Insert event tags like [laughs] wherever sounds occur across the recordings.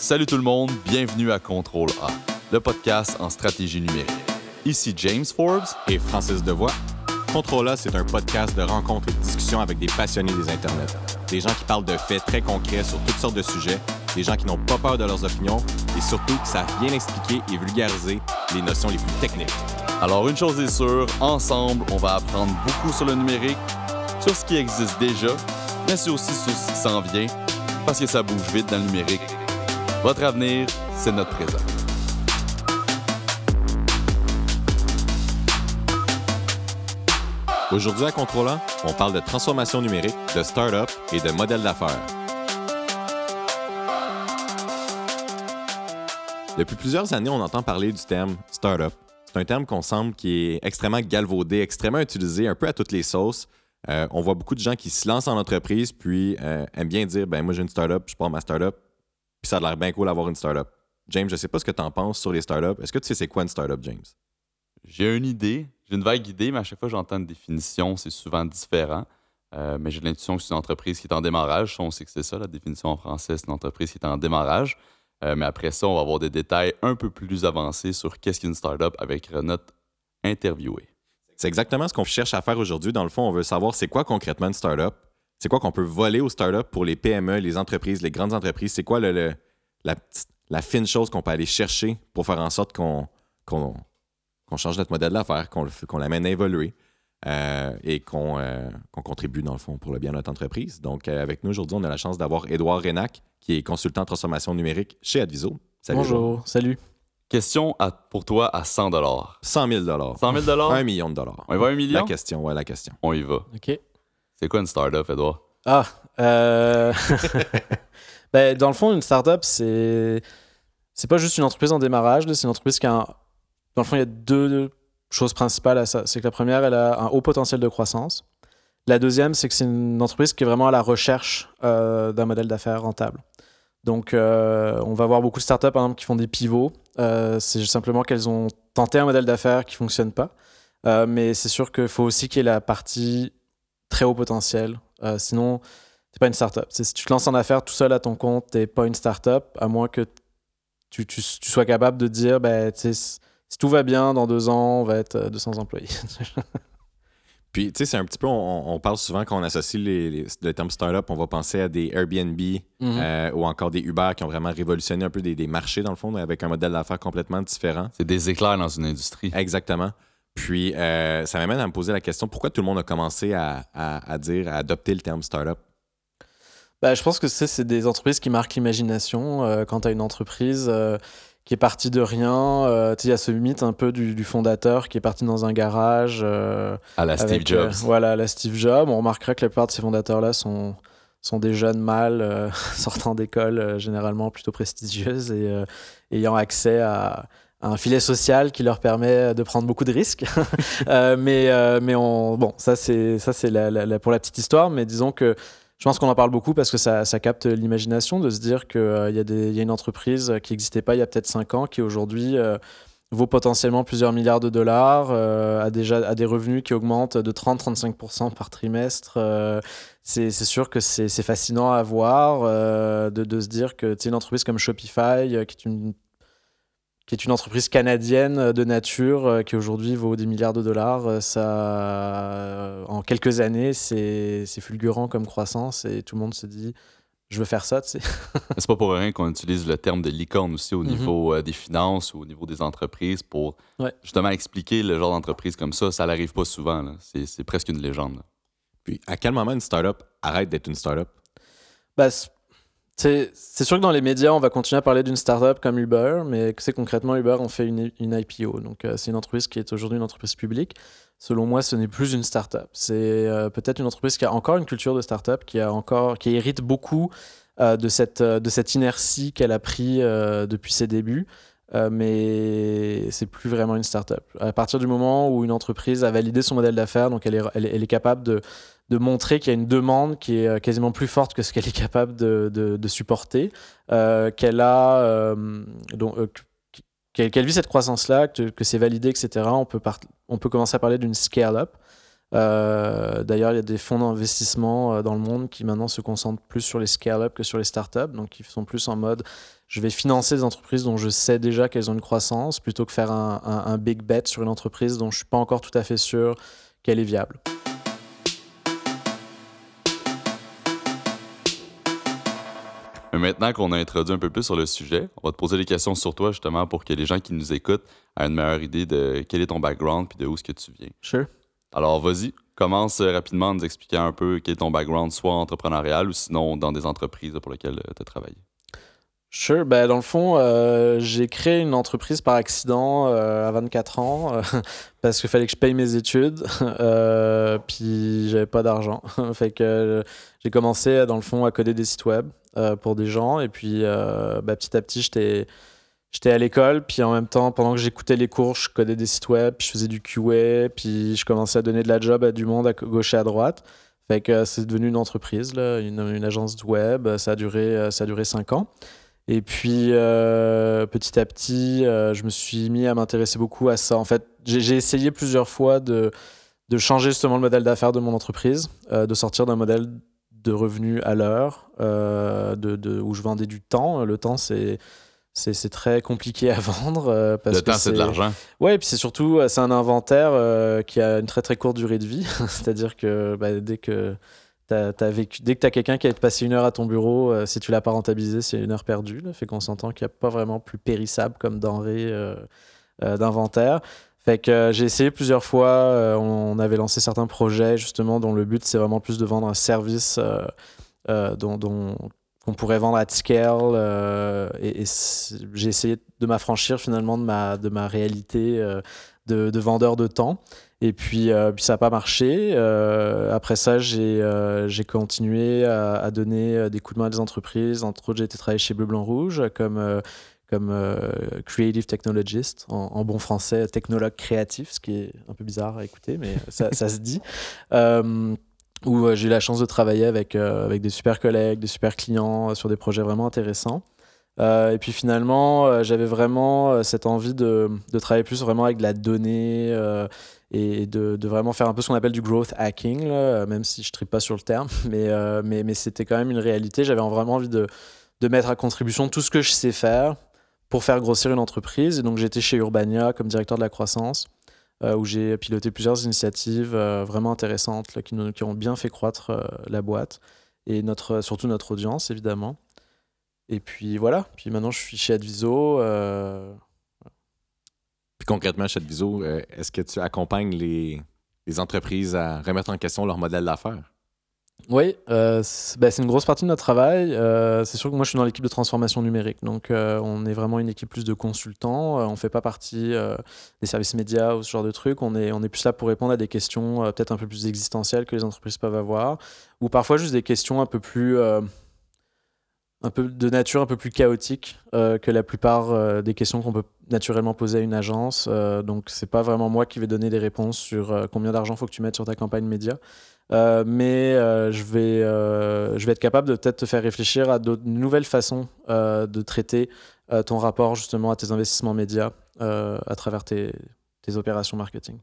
Salut tout le monde, bienvenue à Contrôle A, le podcast en stratégie numérique. Ici James Forbes et Francis Devoix. Contrôle A, c'est un podcast de rencontres et de discussions avec des passionnés des internets. Des gens qui parlent de faits très concrets sur toutes sortes de sujets, des gens qui n'ont pas peur de leurs opinions et surtout qui savent bien expliquer et vulgariser les notions les plus techniques. Alors une chose est sûre, ensemble, on va apprendre beaucoup sur le numérique, sur ce qui existe déjà, mais c'est aussi sur ce qui s'en vient, parce que ça bouge vite dans le numérique. Votre avenir, c'est notre présent. Aujourd'hui à Contrôlant, on parle de transformation numérique, de start-up et de modèle d'affaires. Depuis plusieurs années, on entend parler du terme start-up. C'est un terme qu'on semble qui est extrêmement galvaudé, extrêmement utilisé un peu à toutes les sauces. Euh, on voit beaucoup de gens qui se lancent en entreprise puis euh, aiment bien dire ben moi j'ai une start-up, je pars ma start-up, puis ça a l'air bien cool d'avoir une start-up. James, je sais pas ce que tu en penses sur les start-up. Est-ce que tu sais c'est quoi une start-up, James? J'ai une idée, j'ai une vague idée, mais à chaque fois que j'entends une définition, c'est souvent différent. Euh, mais j'ai l'intuition que c'est une entreprise qui est en démarrage. On sait que c'est ça, la définition en français, c'est une entreprise qui est en démarrage. Euh, mais après ça, on va avoir des détails un peu plus avancés sur qu'est-ce qu'une startup avec notre interviewé. C'est exactement ce qu'on cherche à faire aujourd'hui. Dans le fond, on veut savoir c'est quoi concrètement une startup. C'est quoi qu'on peut voler aux startups pour les PME, les entreprises, les grandes entreprises? C'est quoi le, la, la, fine chose qu'on peut aller chercher pour faire en sorte qu'on change notre modèle d'affaires, qu'on l'amène à évoluer. Euh, et euh, qu'on contribue, dans le fond, pour le bien de notre entreprise? Donc, euh, avec nous aujourd'hui, on a la chance d'avoir Édouard Renac, qui est consultant en transformation numérique chez Adviso. Salut, Bonjour, salut. Question pour toi à 100 100 000 100 000 Un million de dollars. On y va un million? La question, ouais, la question. On y va. OK. C'est quoi une startup, Edouard? Ah, euh... [laughs] ben, dans le fond, une startup, c'est c'est pas juste une entreprise en démarrage, c'est une entreprise qui a. Dans le fond, il y a deux chose principale à ça. C'est que la première, elle a un haut potentiel de croissance. La deuxième, c'est que c'est une entreprise qui est vraiment à la recherche euh, d'un modèle d'affaires rentable. Donc, euh, on va voir beaucoup de startups, par exemple, qui font des pivots. C'est simplement qu'elles ont tenté un modèle d'affaires qui ne fonctionne pas. mais c'est sûr qu'il faut aussi qu'il y ait la partie très haut potentiel. sinon, c'est pas une startup. Si tu te lances en affaires tout seul à ton compte, tu n'es pas une startup, à moins que tu, tu, sois capable de dire, ben, sais, si tout va bien, dans deux ans, on va être 200 euh, employés. [laughs] Puis, tu sais, c'est un petit peu, on, parle souvent quand on associe les, les, le terme startup, on va penser à des Airbnb mhm. euh, ou encore des Uber qui ont vraiment révolutionné un peu des, marchés, dans le fond, avec un modèle d'affaires complètement différent. C'est des éclairs dans une industrie. Exactement. Puis, euh, ça m'amène à me poser la question pourquoi tout le monde a commencé à, à, dire, à adopter le terme startup? Ben, Je pense que c'est des entreprises qui marquent l'imagination. quand tu as une entreprise qui est parti de rien. Euh, il y a ce mythe un peu du, fondateur qui est parti dans un garage. Euh, à la Steve Jobs. Euh, voilà, à la Steve Jobs. On remarquera que la plupart de ces fondateurs-là sont, sont des jeunes mâles [laughs] sortant d'écoles généralement plutôt prestigieuses et ayant accès à, un filet social qui leur permet de prendre beaucoup de risques. [laughs] mais mais on, bon, ça c'est ça c'est pour la petite histoire. Mais disons que je pense qu'on en parle beaucoup parce que ça, capte l'imagination de se dire qu'il euh, y, a une entreprise qui n'existait pas il y a peut-être 5 ans qui aujourd'hui euh, vaut potentiellement plusieurs milliards de dollars, euh, a, déjà, a des revenus qui augmentent de 30-35% par trimestre. c'est sûr que c'est fascinant à voir de, de, se dire que une entreprise comme Shopify, qui est une qui est une entreprise canadienne de nature euh, qui aujourd'hui vaut des milliards de dollars. Euh, ça, euh, en quelques années, c'est fulgurant comme croissance et tout le monde se dit je veux faire ça, tu sais. [laughs] c'est pas pour rien qu'on utilise le terme de licorne aussi au mhm. niveau des finances ou au niveau des entreprises pour justement expliquer le genre d'entreprise comme ça. Ça n'arrive pas souvent. C'est presque une légende. Puis, à quel moment une startup arrête d'être une startup? Bah, c'est sûr que dans les médias, on va continuer à parler d'une startup comme Uber, mais c'est concrètement Uber, on fait une, une IPO. Donc, euh, c'est une entreprise qui est aujourd'hui une entreprise publique. Selon moi, ce n'est plus une startup. C'est euh, peut-être une entreprise qui a encore une culture de startup, qui, a encore, qui hérite beaucoup euh, de, cette, de cette inertie qu'elle a pris depuis ses débuts. mais c'est plus vraiment une startup. À partir du moment où une entreprise a validé son modèle d'affaires, donc elle est, elle est capable de de montrer qu'il y a une demande qui est euh, quasiment plus forte que ce qu'elle est capable de, de, supporter, euh, qu'elle a euh, donc, qu'elle vit cette croissance-là, que, que c'est validé, etc. On peut, on peut commencer à parler d'une scale-up. D'ailleurs, il y a des fonds d'investissement dans le monde qui maintenant se concentrent plus sur les scale-up que sur les startups, donc ils sont plus en mode je vais financer des entreprises dont je sais déjà qu'elles ont une croissance plutôt que faire un, un, big bet sur une entreprise dont je suis pas encore tout à fait sûr qu'elle est viable. Maintenant qu'on a introduit un peu plus sur le sujet, on va te poser des questions sur toi justement pour que les gens qui nous écoutent aient une meilleure idée de quel est ton background puis de où est-ce que tu viens. Sure. Alors vas-y, commence rapidement à nous expliquer un peu quel est ton background, soit entrepreneurial ou sinon dans des entreprises pour lesquelles tu as travaillé. Sure. Ben, dans le fond, euh, j'ai créé une entreprise par accident euh, à 24 ans euh, [laughs] parce qu'il fallait que je paye mes études. [laughs] puis j'avais pas d'argent. [laughs] fait que j'ai commencé dans le fond à coder des sites web pour des gens. Et puis ben, petit à petit, j'étais. J'étais à l'école, puis en même temps, pendant que j'écoutais les cours, je codais des sites web, puis je faisais du QA, puis je commençais à donner de la job à du monde à gauche et à droite. Fait que c'est devenu une entreprise, une, une, agence web. Ça a duré, ça a duré cinq ans. Et puis, euh, petit à petit, euh, je me suis mis à m'intéresser beaucoup à ça. En fait, j'ai essayé plusieurs fois de, de, changer justement le modèle d'affaires de mon entreprise, euh, de sortir d'un modèle de revenus à l'heure, de, de, où je vendais du temps. Le temps, c'est c'est très compliqué à [laughs] vendre. parce le temps, c'est de l'argent. Ouais, et puis c'est surtout c'est un inventaire qui a une très très courte durée de vie. [laughs] C'est-à-dire que bah, dès que vécu, dès que tu as quelqu'un qui a passé une heure à ton bureau, euh, si tu l'as pas rentabilisé, c'est une heure perdue. Là, fait qu'on s'entend qu'il n'y a pas vraiment plus périssable comme denrée euh, euh, d'inventaire. Fait que j'ai essayé plusieurs fois. On, avait lancé certains projets justement dont le but c'est vraiment plus de vendre un service dont, dont qu'on pourrait vendre à scale. et, j'ai essayé de m'affranchir finalement de ma, de ma réalité de, de vendeur de temps. Et puis, euh, ça n'a pas marché. Euh, après ça, j'ai euh, continué à, à, donner des coups de main à des entreprises. Entre autres, j'ai été travailler chez Bleu Blanc Rouge comme, comme creative technologist, en, bon français, technologue créatif, ce qui est un peu bizarre à écouter, mais [laughs] ça, ça se dit. où j'ai eu la chance de travailler avec, avec des super collègues, des super clients sur des projets vraiment intéressants. et puis finalement, j'avais vraiment cette envie de, de, travailler plus vraiment avec de la donnée et de, de, vraiment faire un peu ce qu'on appelle du growth hacking, là, même si je ne tripe pas sur le terme, [laughs] mais, euh, mais, mais c'était quand même une réalité. J'avais vraiment envie de, de, mettre à contribution tout ce que je sais faire pour faire grossir une entreprise. Et donc j'étais chez Urbania comme directeur de la croissance, euh, où j'ai piloté plusieurs initiatives euh, vraiment intéressantes qui, ont bien fait croître la boîte et notre, surtout notre audience, évidemment. Et puis voilà, puis maintenant je suis chez Adviso concrètement, chez Adviso, euh, est-ce que tu accompagnes les, entreprises à remettre en question leur modèle d'affaires? Oui, euh, ben, c'est une grosse partie de notre travail. Euh, c'est sûr que moi, je suis dans l'équipe de transformation numérique. Donc, on est vraiment une équipe plus de consultants. on ne fait pas partie des services médias ou ce genre de trucs. On est, on est plus là pour répondre à des questions peut-être un peu plus existentielles que les entreprises peuvent avoir. Ou parfois juste des questions un peu plus un peu de nature un peu plus chaotique euh, que la plupart euh, des questions qu'on peut naturellement poser à une agence. Euh, donc c'est pas vraiment moi qui vais donner des réponses sur combien d'argent faut que tu mettes sur ta campagne média. mais je, vais, je vais être capable de peut-être te faire réfléchir à de nouvelles façons de traiter ton rapport justement à tes investissements médias à travers tes, tes, opérations marketing.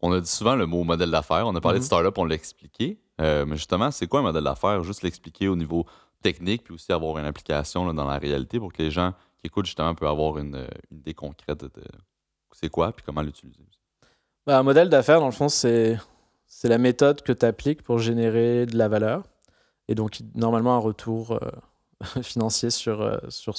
On a dit souvent le mot modèle d'affaires. On a parlé de mm-hmm. startup, on l'a expliqué. mais justement, c'est quoi un modèle d'affaires? Juste l'expliquer au niveau technique, puis aussi avoir une application dans la réalité pour que les gens qui écoutent justement peuvent avoir une, idée concrète de, c'est quoi, puis comment l'utiliser. Bah, un modèle d'affaires, dans le fond, c'est, la méthode que tu appliques pour générer de la valeur. Et donc, normalement, un retour euh, [laughs] financier sur, euh, sur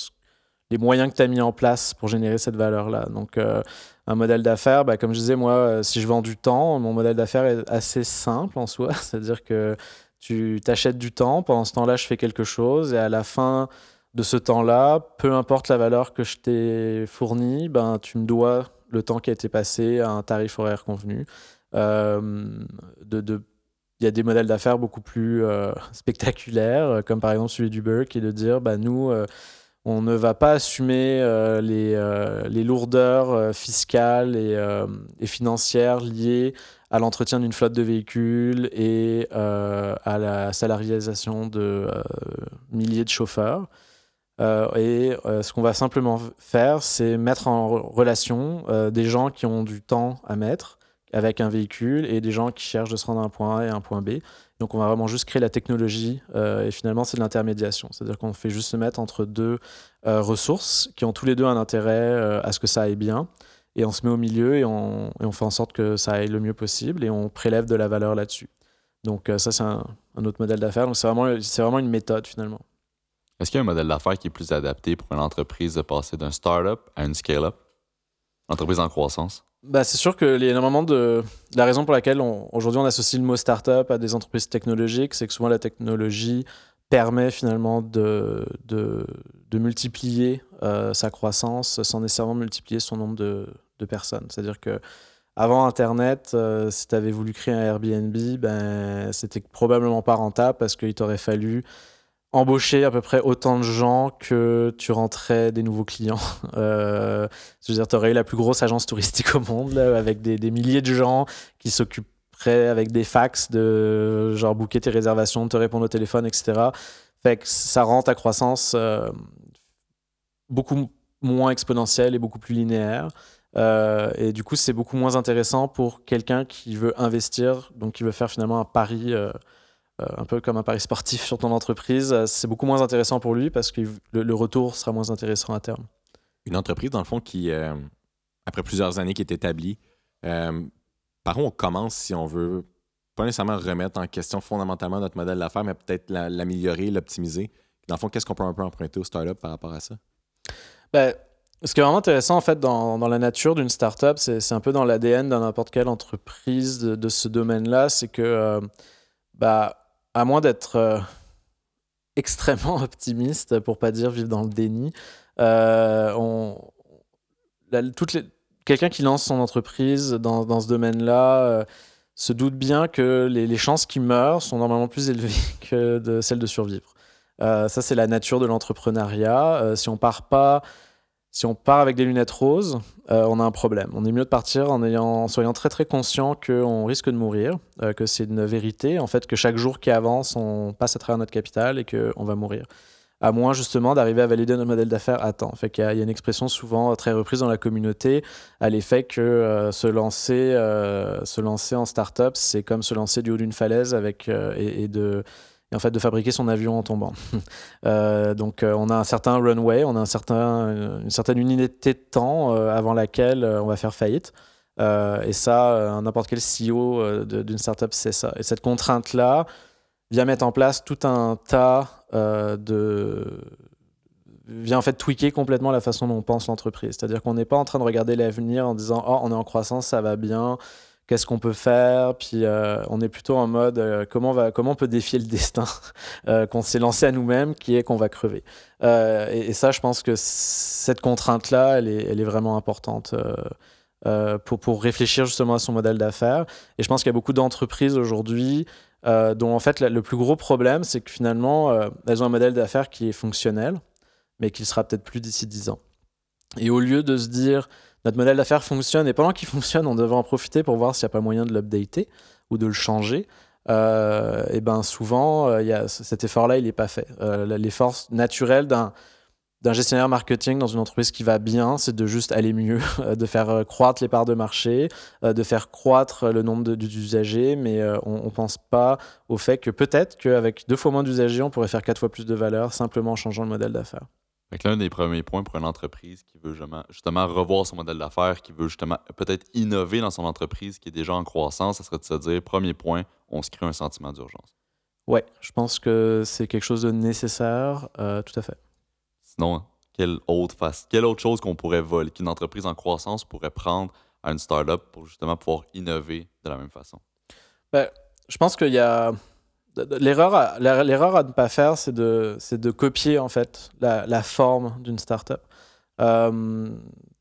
les moyens que tu as mis en place pour générer cette valeur-là. Donc, euh, un modèle d'affaires, bah, comme je disais, moi, si je vends du temps, mon modèle d'affaires est assez simple en soi. [laughs] C'est-à-dire que tu t'achètes du temps, pendant ce temps-là, je fais quelque chose, et à la fin de ce temps-là, peu importe la valeur que je t'ai fournie, ben, tu me dois le temps qui a été passé à un tarif horaire convenu. Euh, de, il y a des modèles d'affaires beaucoup plus euh, [laughs] spectaculaires, comme par exemple celui d'Uber, qui est de dire bah, nous, euh, on ne va pas assumer les, les, lourdeurs fiscales et, financières liées à l'entretien d'une flotte de véhicules et euh, à la salarialisation de euh, milliers de chauffeurs. Euh, et ce qu'on va simplement faire, c'est mettre en relation des gens qui ont du temps à mettre avec un véhicule et des gens qui cherchent de se rendre à un point A et un point B. Donc on va vraiment juste créer la technologie et finalement c'est de l'intermédiation. C'est-à-dire qu'on fait juste se mettre entre deux ressources qui ont tous les deux un intérêt à ce que ça aille bien et on se met au milieu et on, fait en sorte que ça aille le mieux possible et on prélève de la valeur là-dessus. Donc ça, c'est un, autre modèle d'affaires. Donc c'est vraiment, vraiment une méthode finalement. Est-ce qu'il y a un modèle d'affaires qui est plus adapté pour une entreprise de passer d'un start-up à une scale-up? Entreprise en croissance? Bah, c'est sûr que énormément de. La raison pour laquelle aujourd'hui on associe le mot start-up à des entreprises technologiques, c'est que souvent la technologie permet finalement de, de, de multiplier euh, sa croissance sans nécessairement multiplier son nombre de, de personnes. C'est-à-dire que avant Internet, euh, si tu avais voulu créer un Airbnb, ben, c'était probablement pas rentable parce qu'il t'aurait fallu embaucher à peu près autant de gens que tu rentrais des nouveaux clients. [laughs] Euh, je veux dire, tu aurais eu la plus grosse agence touristique au monde, avec des, milliers de gens qui s'occuperaient avec des fax de genre booker tes réservations, te répondre au téléphone, etc. Ça rend ta croissance euh, beaucoup moins exponentielle et beaucoup plus linéaire. Euh, et du coup, c'est beaucoup moins intéressant pour quelqu'un qui veut investir, donc qui veut faire finalement un pari, euh, un peu comme un pari sportif sur ton entreprise. C'est beaucoup moins intéressant pour lui parce que le, retour sera moins intéressant à terme. Une entreprise, dans le fond, qui, après plusieurs années qui est établie, par où on commence si on veut pas nécessairement remettre en question fondamentalement notre modèle d'affaires, mais peut-être l'améliorer, l'optimiser. Dans le fond, qu'est-ce qu'on peut un peu emprunter au startup par rapport à ça? Ben, ce qui est vraiment intéressant en fait dans, dans la nature d'une startup, c'est un peu dans l'ADN de n'importe quelle entreprise de, de ce domaine-là, c'est que, euh, bah, à moins d'être euh, extrêmement [laughs] optimiste, pour pas dire vivre dans le déni, euh, quelqu'un qui lance son entreprise dans, ce domaine-là se doute bien que les, chances qu'il meure sont normalement plus élevées [laughs] que celles de survivre. ça, c'est la nature de l'entrepreneuriat. si on part pas si on part avec des lunettes roses, euh, on a un problème. On est mieux de partir en, ayant, soyant très très conscient qu'on risque de mourir, euh, que c'est une vérité, en fait, que chaque jour qui avance, on passe à travers notre capital et qu'on va mourir. À moins justement d'arriver à valider notre modèle d'affaires à temps. Fait qu'il y, a une expression souvent très reprise dans la communauté à l'effet que euh, se, lancer, se lancer en start-up, c'est comme se lancer du haut d'une falaise avec, et de en fait de fabriquer son avion en tombant. [laughs] Euh, donc euh, on a un certain runway, on a un certain, une certaine unité de temps euh, avant laquelle on va faire faillite. et ça, n'importe quel CEO d'une startup sait ça. Et cette contrainte-là vient mettre en place tout un tas de vient en fait tweaker complètement la façon dont on pense l'entreprise. C'est-à-dire qu'on n'est pas en train de regarder l'avenir en disant oh on est en croissance, ça va bien, qu'est-ce qu'on peut faire. Puis euh, on est plutôt en mode euh, comment, on va, comment on peut défier le [laughs] destin euh, qu'on s'est lancé à nous-mêmes, qui est qu'on va crever. Et, ça, je pense que cette contrainte-là, elle est, vraiment importante. pour, pour réfléchir justement à son modèle d'affaires. Et je pense qu'il y a beaucoup d'entreprises aujourd'hui dont en fait le plus gros problème, c'est que finalement, elles ont un modèle d'affaires qui est fonctionnel, mais qui sera peut-être plus d'ici 10 ans. Et au lieu de se dire, notre modèle d'affaires fonctionne et pendant qu'il fonctionne, on devrait en profiter pour voir s'il n'y a pas moyen de l'updater ou de le changer. Euh, et ben souvent, euh, cet effort-là, il n'est pas fait. Euh, L'effort naturel d'un d'un gestionnaire marketing dans une entreprise qui va bien, c'est de juste aller mieux, [laughs] de faire croître les parts de marché, de faire croître le nombre d'usagers, mais on ne pense pas au fait que peut-être qu'avec deux fois moins d'usagers, on pourrait faire quatre fois plus de valeur simplement en changeant le modèle d'affaires. L'un des premiers points pour une entreprise qui veut justement, revoir son modèle d'affaires, qui veut justement peut-être innover dans son entreprise qui est déjà en croissance, ça serait de se dire, premier point, on se crée un sentiment d'urgence. Oui, je pense que c'est quelque chose de nécessaire, euh, tout à fait. Sinon, quelle autre, face, quelle autre chose qu'on pourrait voler, qu'une entreprise en croissance pourrait prendre à une startup pour justement pouvoir innover de la même façon? Ben, je pense qu'il y a L'erreur à, l'erreur à ne pas faire, c'est de, c'est de copier en fait la, la forme d'une startup. Euh,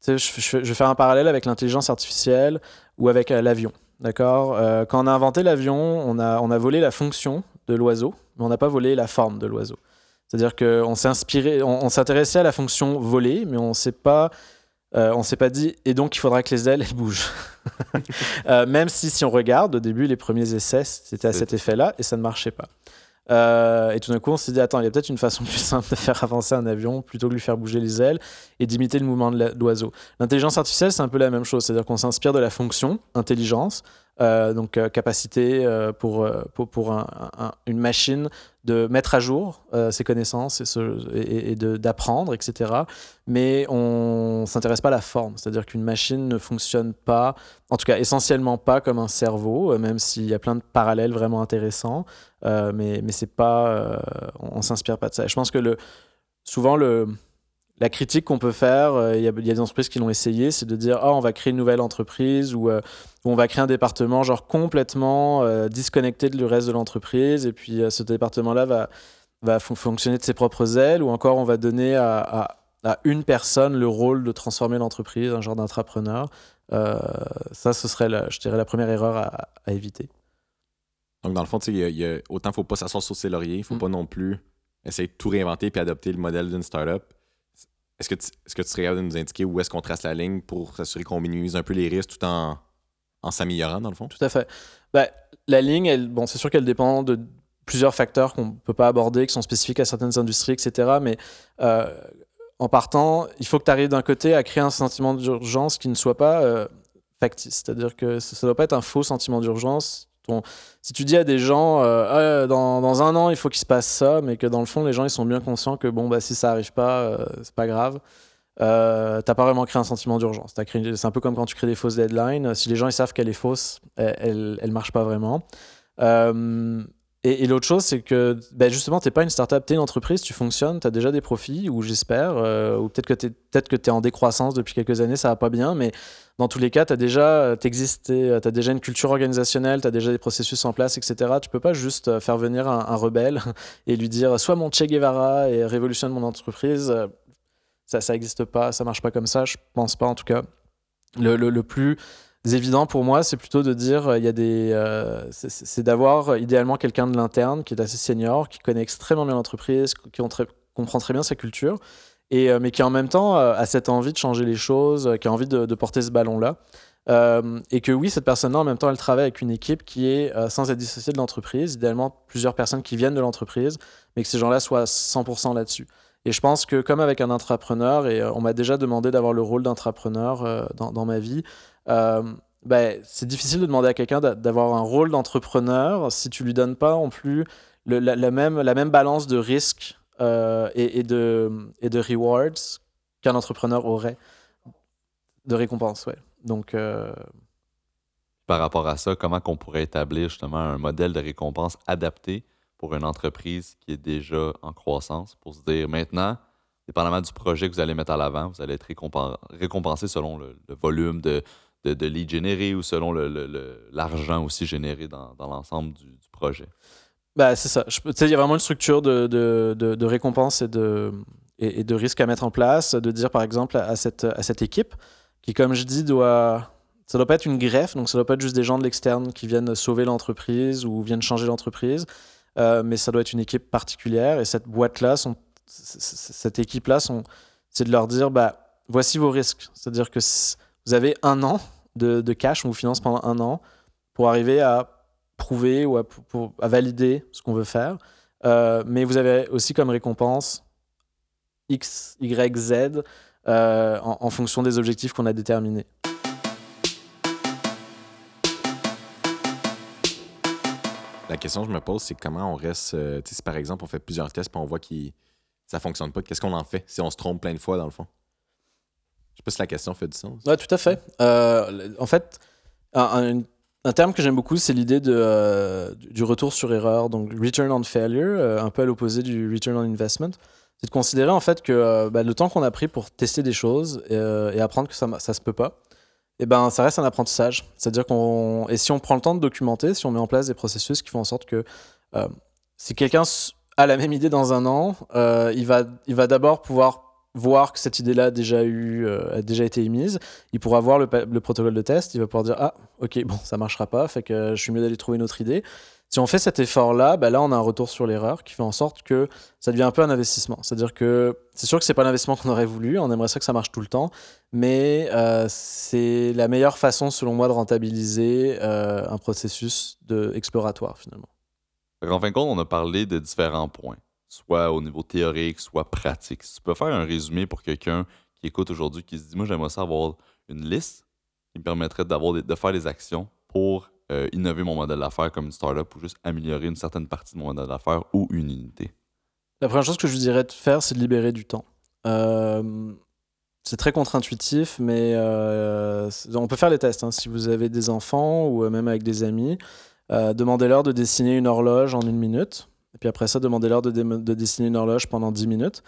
je, je, vais faire un parallèle avec l'intelligence artificielle ou avec euh, l'avion. D'accord? Euh, Quand on a inventé l'avion, on a, on a volé la fonction de l'oiseau, mais on n'a pas volé la forme de l'oiseau. C'est-à-dire qu'on s'est inspiré, on s'intéressait à la fonction voler, mais on ne s'est pas euh, on s'est pas dit et donc il faudra que les ailes elles bougent. [laughs] Euh, même si si on regarde au début les premiers essais c'était à cet effet-là et ça ne marchait pas. Euh, et tout d'un coup, on s'est dit, attends, il y a peut-être une façon [laughs] plus simple de faire avancer un avion plutôt que de lui faire bouger les ailes et d'imiter le mouvement de l'oiseau. L'intelligence artificielle, c'est un peu la même chose, c'est-à-dire qu'on s'inspire de la fonction intelligence, euh, donc euh, capacité pour, pour, pour une machine de mettre à jour ses connaissances et, et, d'apprendre, etc. Mais on s'intéresse pas à la forme, c'est-à-dire qu'une machine ne fonctionne pas, en tout cas essentiellement pas comme un cerveau, même s'il y a plein de parallèles vraiment intéressants. Euh, mais mais c'est pas, euh, on, ne s'inspire pas de ça. je pense que le, souvent le, la critique qu'on peut faire, euh, il y, a des entreprises qui l'ont essayé, c'est de dire oh, on va créer une nouvelle entreprise ou on va créer un département genre complètement disconnecté du reste de l'entreprise et puis ce département-là va, va fonctionner de ses propres ailes ou encore on va donner à, à, une personne le rôle de transformer l'entreprise, un genre d'entrepreneur. ça, ce serait, la, je dirais, la première erreur à, à éviter. Donc, dans le fond, il y a, autant faut pas s'asseoir sur ses lauriers, il faut mm. pas non plus essayer de tout réinventer puis adopter le modèle d'une startup. Est-ce que, tu, que tu serais capable de nous indiquer où est-ce qu'on trace la ligne pour s'assurer qu'on minimise un peu les risques tout en, en s'améliorant, dans le fond? Tout à fait. Ben, la ligne, bon, c'est sûr qu'elle dépend de plusieurs facteurs qu'on ne peut pas aborder, qui sont spécifiques à certaines industries, etc. Mais euh, en partant, il faut que tu arrives d'un côté à créer un sentiment d'urgence qui ne soit pas euh, factice. C'est-à-dire que ça ne doit pas être un faux sentiment d'urgence si tu dis à des gens, euh, ah, dans, un an, il faut qu'il se passe ça, mais que dans le fond, les gens, ils sont bien conscients que bon, bah, si ça arrive pas, euh, c'est pas grave. Euh, t'as pas vraiment créé un sentiment d'urgence. C'est un peu comme quand tu crées des fausses deadlines. Si les gens ils savent qu'elle est fausse, elle, elle, marche pas vraiment. Euh, et, l'autre chose, c'est que ben justement, tu n'es pas une startup, tu es une entreprise, tu fonctionnes, tu as déjà des profits, ou j'espère, euh, ou peut-être que tu es, peut es en décroissance depuis quelques années, ça va pas bien, mais dans tous les cas, tu as déjà, existes, as déjà une culture organisationnelle, tu as déjà des processus en place, etc. Tu peux pas juste euh, faire venir un, rebelle [laughs] et lui dire soit mon Che Guevara et révolutionne mon entreprise. Ça, ça n'existe pas, ça marche pas comme ça, je pense pas en tout cas. Le, le plus évident pour moi, c'est plutôt de dire euh, il y a des, euh, c'est d'avoir euh, idéalement quelqu'un de l'interne qui est assez senior, qui connaît extrêmement bien l'entreprise, qui comprend très bien sa culture, et, mais qui en même temps a cette envie de changer les choses, qui a envie de, porter ce ballon-là. et que oui, cette personne-là, en même temps, elle travaille avec une équipe qui est sans être dissociée de l'entreprise, idéalement plusieurs personnes qui viennent de l'entreprise, mais que ces gens-là soient 100% là-dessus. Et je pense que comme avec un entrepreneur, et on m'a déjà demandé d'avoir le rôle d'entrepreneur dans, dans, ma vie, ben, c'est difficile de demander à quelqu'un d'avoir un rôle d'entrepreneur si tu lui donnes pas non plus la, même, la même balance de risques euh, et, de, et de rewards qu'un entrepreneur aurait de récompenses. Ouais. Donc, euh, par rapport à ça, comment qu'on pourrait établir justement un modèle de récompense adapté pour une entreprise qui est déjà en croissance pour se dire maintenant, dépendamment du projet que vous allez mettre à l'avant, vous allez être récompensé selon le volume de, de, de leads générés ou selon l'argent le, aussi généré dans, dans l'ensemble du, projet? Bah, c'est ça. Il y a vraiment une structure de, de, de récompense et de, et, de risque à mettre en place. De dire, par exemple, à cette, à cette équipe, qui, comme je dis, doit. Ça doit pas être une greffe, donc ça doit pas être juste des gens de l'externe qui viennent sauver l'entreprise ou viennent changer l'entreprise, euh, mais ça doit être une équipe particulière. Et cette boîte-là, cette équipe-là, c'est de leur dire, bah, voici vos risques. C'est-à-dire que vous avez un an de, cash, on vous finance pendant un an pour arriver à prouver ou à, valider ce qu'on veut faire. Euh, mais vous avez aussi comme récompense X, Y, Z euh, en, fonction des objectifs qu'on a déterminés. La question que je me pose, c'est comment on reste. Euh, si par exemple on fait plusieurs tests et on voit que ça fonctionne pas, qu'est-ce qu'on en fait si on se trompe plein de fois dans le fond? Je sais pas si la question fait du sens. Oui, tout à fait. Euh, en fait, un, terme que j'aime beaucoup, c'est l'idée de, euh, du retour sur erreur, donc return on failure, euh, un peu à l'opposé du return on investment. C'est de considérer en fait que bah, le temps qu'on a pris pour tester des choses et, apprendre que ça, ça se peut pas, eh ben, ça reste un apprentissage. C'est-à-dire qu'on. Et si on prend le temps de documenter, si on met en place des processus qui font en sorte que si quelqu'un a la même idée dans un an, il va, il va d'abord pouvoir voir que cette idée-là a déjà eu, euh, déjà été émise. Il pourra voir le, protocole de test. Il va pouvoir dire ah ok bon ça marchera pas, fait que je suis mieux d'aller trouver une autre idée. Si on fait cet effort-là, bah là on a un retour sur l'erreur qui fait en sorte que ça devient un peu un investissement. C'est-à-dire que c'est sûr que c'est pas l'investissement qu'on aurait voulu. On aimerait ça que ça marche tout le temps, mais euh, c'est la meilleure façon selon moi de rentabiliser euh, un processus de exploratoire finalement. En fin de compte, on a parlé de différents points, soit au niveau théorique, soit pratique. Si tu peux faire un résumé pour quelqu'un qui écoute aujourd'hui, qui se dit Moi, j'aimerais ça avoir une liste qui me permettrait d'avoir de faire des actions pour euh, innover mon modèle d'affaires comme une startup ou juste améliorer une certaine partie de mon modèle d'affaires ou une unité. La première chose que je vous dirais de faire, c'est de libérer du temps. Euh, c'est très contre-intuitif, mais euh, on peut faire les tests. Hein. Si vous avez des enfants ou même avec des amis, demandez-leur de dessiner une horloge en une minute. Et puis après ça, demandez-leur de, de, dessiner une horloge pendant 10 minutes.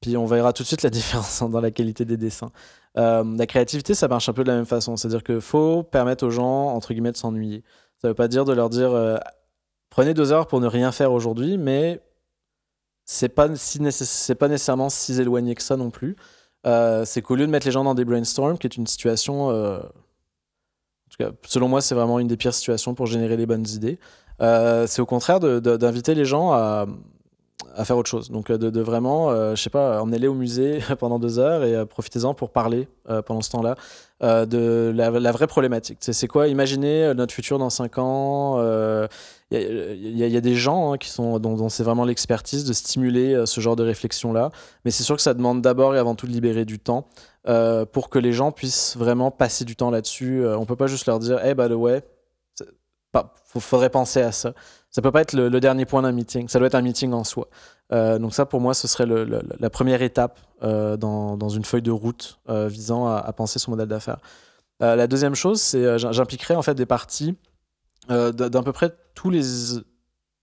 Puis on verra tout de suite la [laughs] différence dans la qualité des dessins. Euh, la créativité, ça marche un peu de la même façon. C'est-à-dire qu'il faut permettre aux gens, entre guillemets, de s'ennuyer. Ça ne veut pas dire de leur dire euh, prenez deux heures pour ne rien faire aujourd'hui, mais c'est pas, pas nécessairement si éloigné que ça non plus. Euh, c'est qu'au lieu de mettre les gens dans des brainstorms, qui est une situation. en tout cas, selon moi, c'est vraiment une des pires situations pour générer les bonnes idées. C'est au contraire d'inviter les gens à faire autre chose. Donc euh, de, vraiment, euh, je sais pas, emmenez-les au musée [laughs] pendant deux heures et euh, profitez-en pour parler pendant ce temps-là de la, vraie problématique. C'est quoi? Imaginez notre futur dans cinq ans. Il y, a des gens hein, qui sont, dont, c'est vraiment l'expertise de stimuler ce genre de réflexion-là. Mais c'est sûr que ça demande d'abord et avant tout de libérer du temps pour que les gens puissent vraiment passer du temps là-dessus. on peut pas juste leur dire, eh hey, bah ouais, il faudrait penser à ça. Ça peut pas être le, dernier point d'un meeting. Ça doit être un meeting en soi. Euh, donc ça, pour moi, ce serait la première étape euh, dans, une feuille de route euh, visant à, penser son modèle d'affaires. la deuxième chose, c'est j'impliquerai en fait des parties d'un peu près tous les,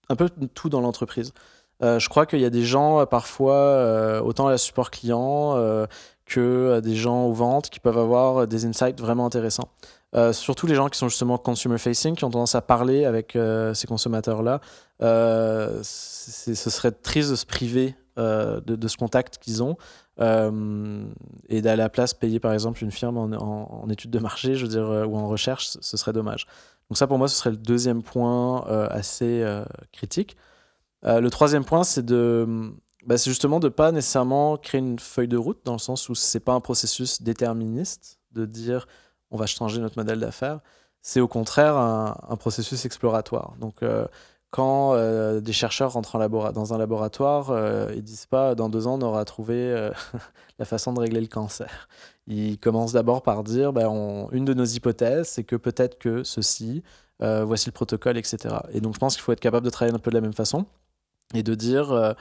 un peu tout dans l'entreprise. je crois qu'il y a des gens parfois, autant à la support client que des gens aux ventes, qui peuvent avoir des insights vraiment intéressants. Euh, surtout les gens qui sont justement consumer facing, qui ont tendance à parler avec euh, ces consommateurs-là. Euh, ce serait triste de se priver de, ce contact qu'ils ont et d'aller à la place payer par exemple une firme en, en, études de marché, je veux dire, ou en recherche, ce serait dommage. Donc ça pour moi, ce serait le deuxième point assez critique. le troisième point, c'est bah, justement de pas nécessairement créer une feuille de route dans le sens où c'est pas un processus déterministe de dire on va changer notre modèle d'affaires. C'est au contraire un, processus exploratoire. Donc, euh, quand euh, des chercheurs rentrent en dans un laboratoire, euh, ils disent pas dans deux ans on aura trouvé [laughs] la façon de régler le cancer. Ils commencent d'abord par dire ben, une de nos hypothèses, c'est que peut-être que ceci, voici le protocole, etc. Et donc je pense qu'il faut être capable de travailler un peu de la même façon et de dire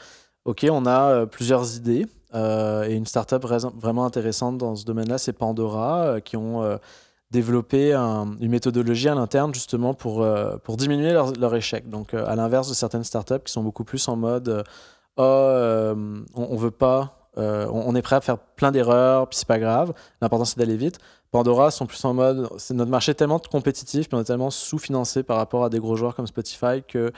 ok, on a plusieurs idées. et une startup vraiment intéressante dans ce domaine-là, c'est Pandora, qui ont développer une méthodologie à l'interne justement pour, euh, pour diminuer leur, échec. Donc, euh, à l'inverse de certaines startups qui sont beaucoup plus en mode euh, oh, on, on, veut pas, on, est prêt à faire plein d'erreurs, puis c'est pas grave, l'important c'est d'aller vite. Pandora sont plus en mode c'est notre marché tellement compétitif, puis on est tellement sous-financé par rapport à des gros joueurs comme Spotify que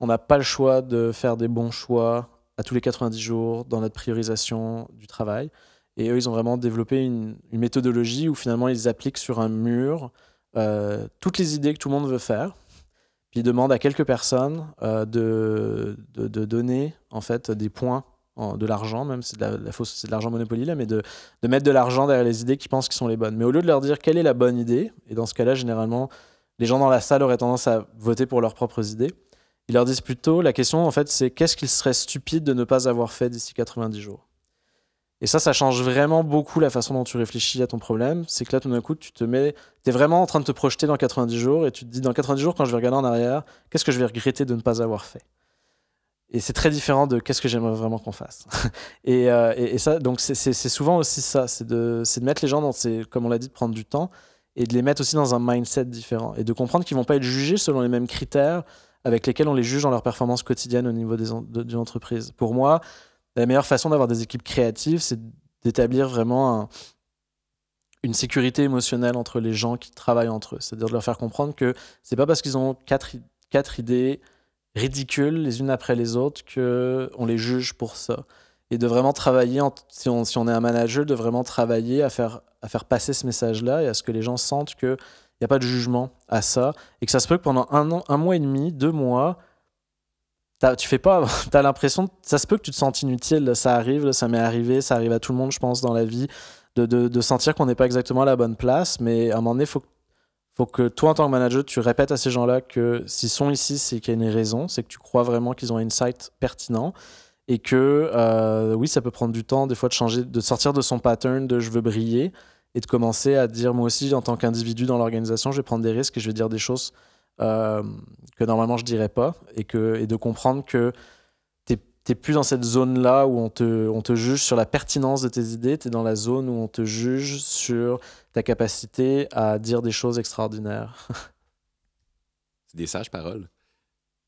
on n'a pas le choix de faire des bons choix à tous les 90 jours dans notre priorisation du travail. Et eux, ils ont vraiment développé une, méthodologie où finalement ils appliquent sur un mur euh, toutes les idées que tout le monde veut faire. Puis ils demandent à quelques personnes euh, de, de, donner en fait des points, de l'argent, même c'est de la, l'argent Monopoly là, mais de, de mettre de l'argent derrière les idées qu'ils pensent qui sont les bonnes. Mais au lieu de leur dire quelle est la bonne idée, et dans ce cas-là, généralement, les gens dans la salle auraient tendance à voter pour leurs propres idées. Ils leur disent plutôt, la question en fait, c'est qu'est-ce qu'il serait stupide de ne pas avoir fait d'ici 90 jours? Et ça, ça change vraiment beaucoup la façon dont tu réfléchis à ton problème. C'est que là, tout d'un coup, tu te mets, tu es vraiment en train de te projeter dans 90 jours et tu te dis, dans 90 jours, quand je vais regarder en arrière, qu'est-ce que je vais regretter de ne pas avoir fait? Et c'est très différent de qu'est-ce que j'aimerais vraiment qu'on fasse. [laughs] Euh, et, et, ça, donc, c'est souvent aussi ça, c'est de, de mettre les gens dans ces, comme on l'a dit, de prendre du temps et de les mettre aussi dans un mindset différent et de comprendre qu'ils vont pas être jugés selon les mêmes critères avec lesquels on les juge dans leur performance quotidienne au niveau de, l'entreprise. Pour moi, la meilleure façon d'avoir des équipes créatives, c'est d'établir vraiment une sécurité émotionnelle entre les gens qui travaillent entre eux. C'est-à-dire de leur faire comprendre que c'est pas parce qu'ils ont quatre, quatre idées ridicules les unes après les autres qu'on les juge pour ça. Et de vraiment travailler, si, on, est un manager, de vraiment travailler à faire, à faire passer ce message-là et à ce que les gens sentent qu'il n'y a pas de jugement à ça. Et que ça se peut que pendant un, an, un mois et demi, deux mois, tu fais pas, [laughs] t'as l'impression, ça se peut que tu te sentes inutile, ça arrive, ça m'est arrivé, ça arrive à tout le monde, je pense, dans la vie, de, de, sentir qu'on n'est pas exactement à la bonne place, mais à un moment donné, faut, faut que toi, en tant que manager, tu répètes à ces gens-là que s'ils sont ici, c'est qu'il y a une raison, c'est que tu crois vraiment qu'ils ont un insight pertinent et que euh, oui, ça peut prendre du temps des fois de changer, de sortir de son pattern de je veux briller et de commencer à dire moi aussi en tant qu'individu dans l'organisation, je vais prendre des risques et je vais dire des choses euh, que normalement je dirais pas et que et de comprendre que t'es plus dans cette zone-là où on te, on te juge sur la pertinence de tes idées, tu es dans la zone où on te juge sur ta capacité à dire des choses extraordinaires. [laughs] C'est des sages paroles.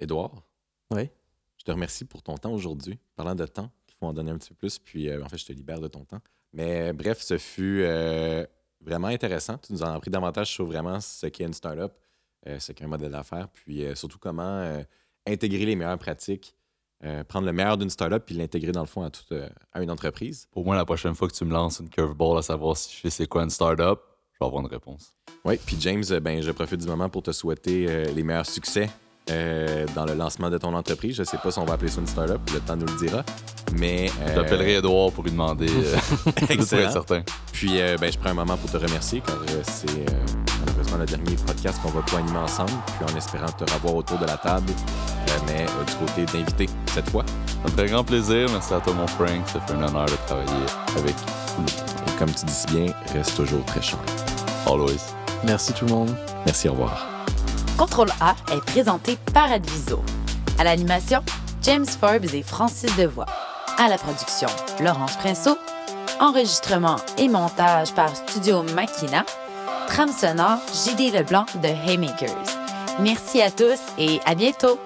Édouard. Oui. Je te remercie pour ton temps aujourd'hui. Parlant de temps, il faut en donner un petit peu plus, puis euh, en fait, je te libère de ton temps. Mais bref, ce fut euh, vraiment intéressant. Tu nous en as appris davantage sur vraiment ce qu'est une startup, euh, ce qu'est un modèle d'affaires, puis surtout comment intégrer les meilleures pratiques euh, prendre le meilleur d'une startup puis l'intégrer dans le fond à, toute, euh, à une entreprise. Pour moi, la prochaine fois que tu me lances une curveball à savoir si je sais c'est quoi une startup, je vais avoir une réponse. Oui, puis James, euh, ben, je profite du moment pour te souhaiter les meilleurs succès dans le lancement de ton entreprise. Je ne sais pas si on va appeler ça une startup, le temps nous le dira. Mais. J'appellerai Edouard pour lui demander. [laughs] Excellent. certain. Puis, ben, je prends un moment pour te remercier car c'est malheureusement le dernier podcast qu'on va co-animer ensemble. Puis, en espérant te revoir autour de la table mais euh, du côté d'invité cette fois. Ça me fait grand plaisir. Merci à toi, mon Frank. Ça fait un honneur de travailler avec Et comme tu dis si bien, reste toujours très chaud. Always. Merci tout le monde. Merci, au revoir. Contrôle A est présenté par Adviso. À l'animation, James Forbes et Francis Devoix. À la production, Laurence Princeau. Enregistrement et montage par Studio Makina. Trame sonore, JD Leblanc de Haymakers. Merci à tous et à bientôt!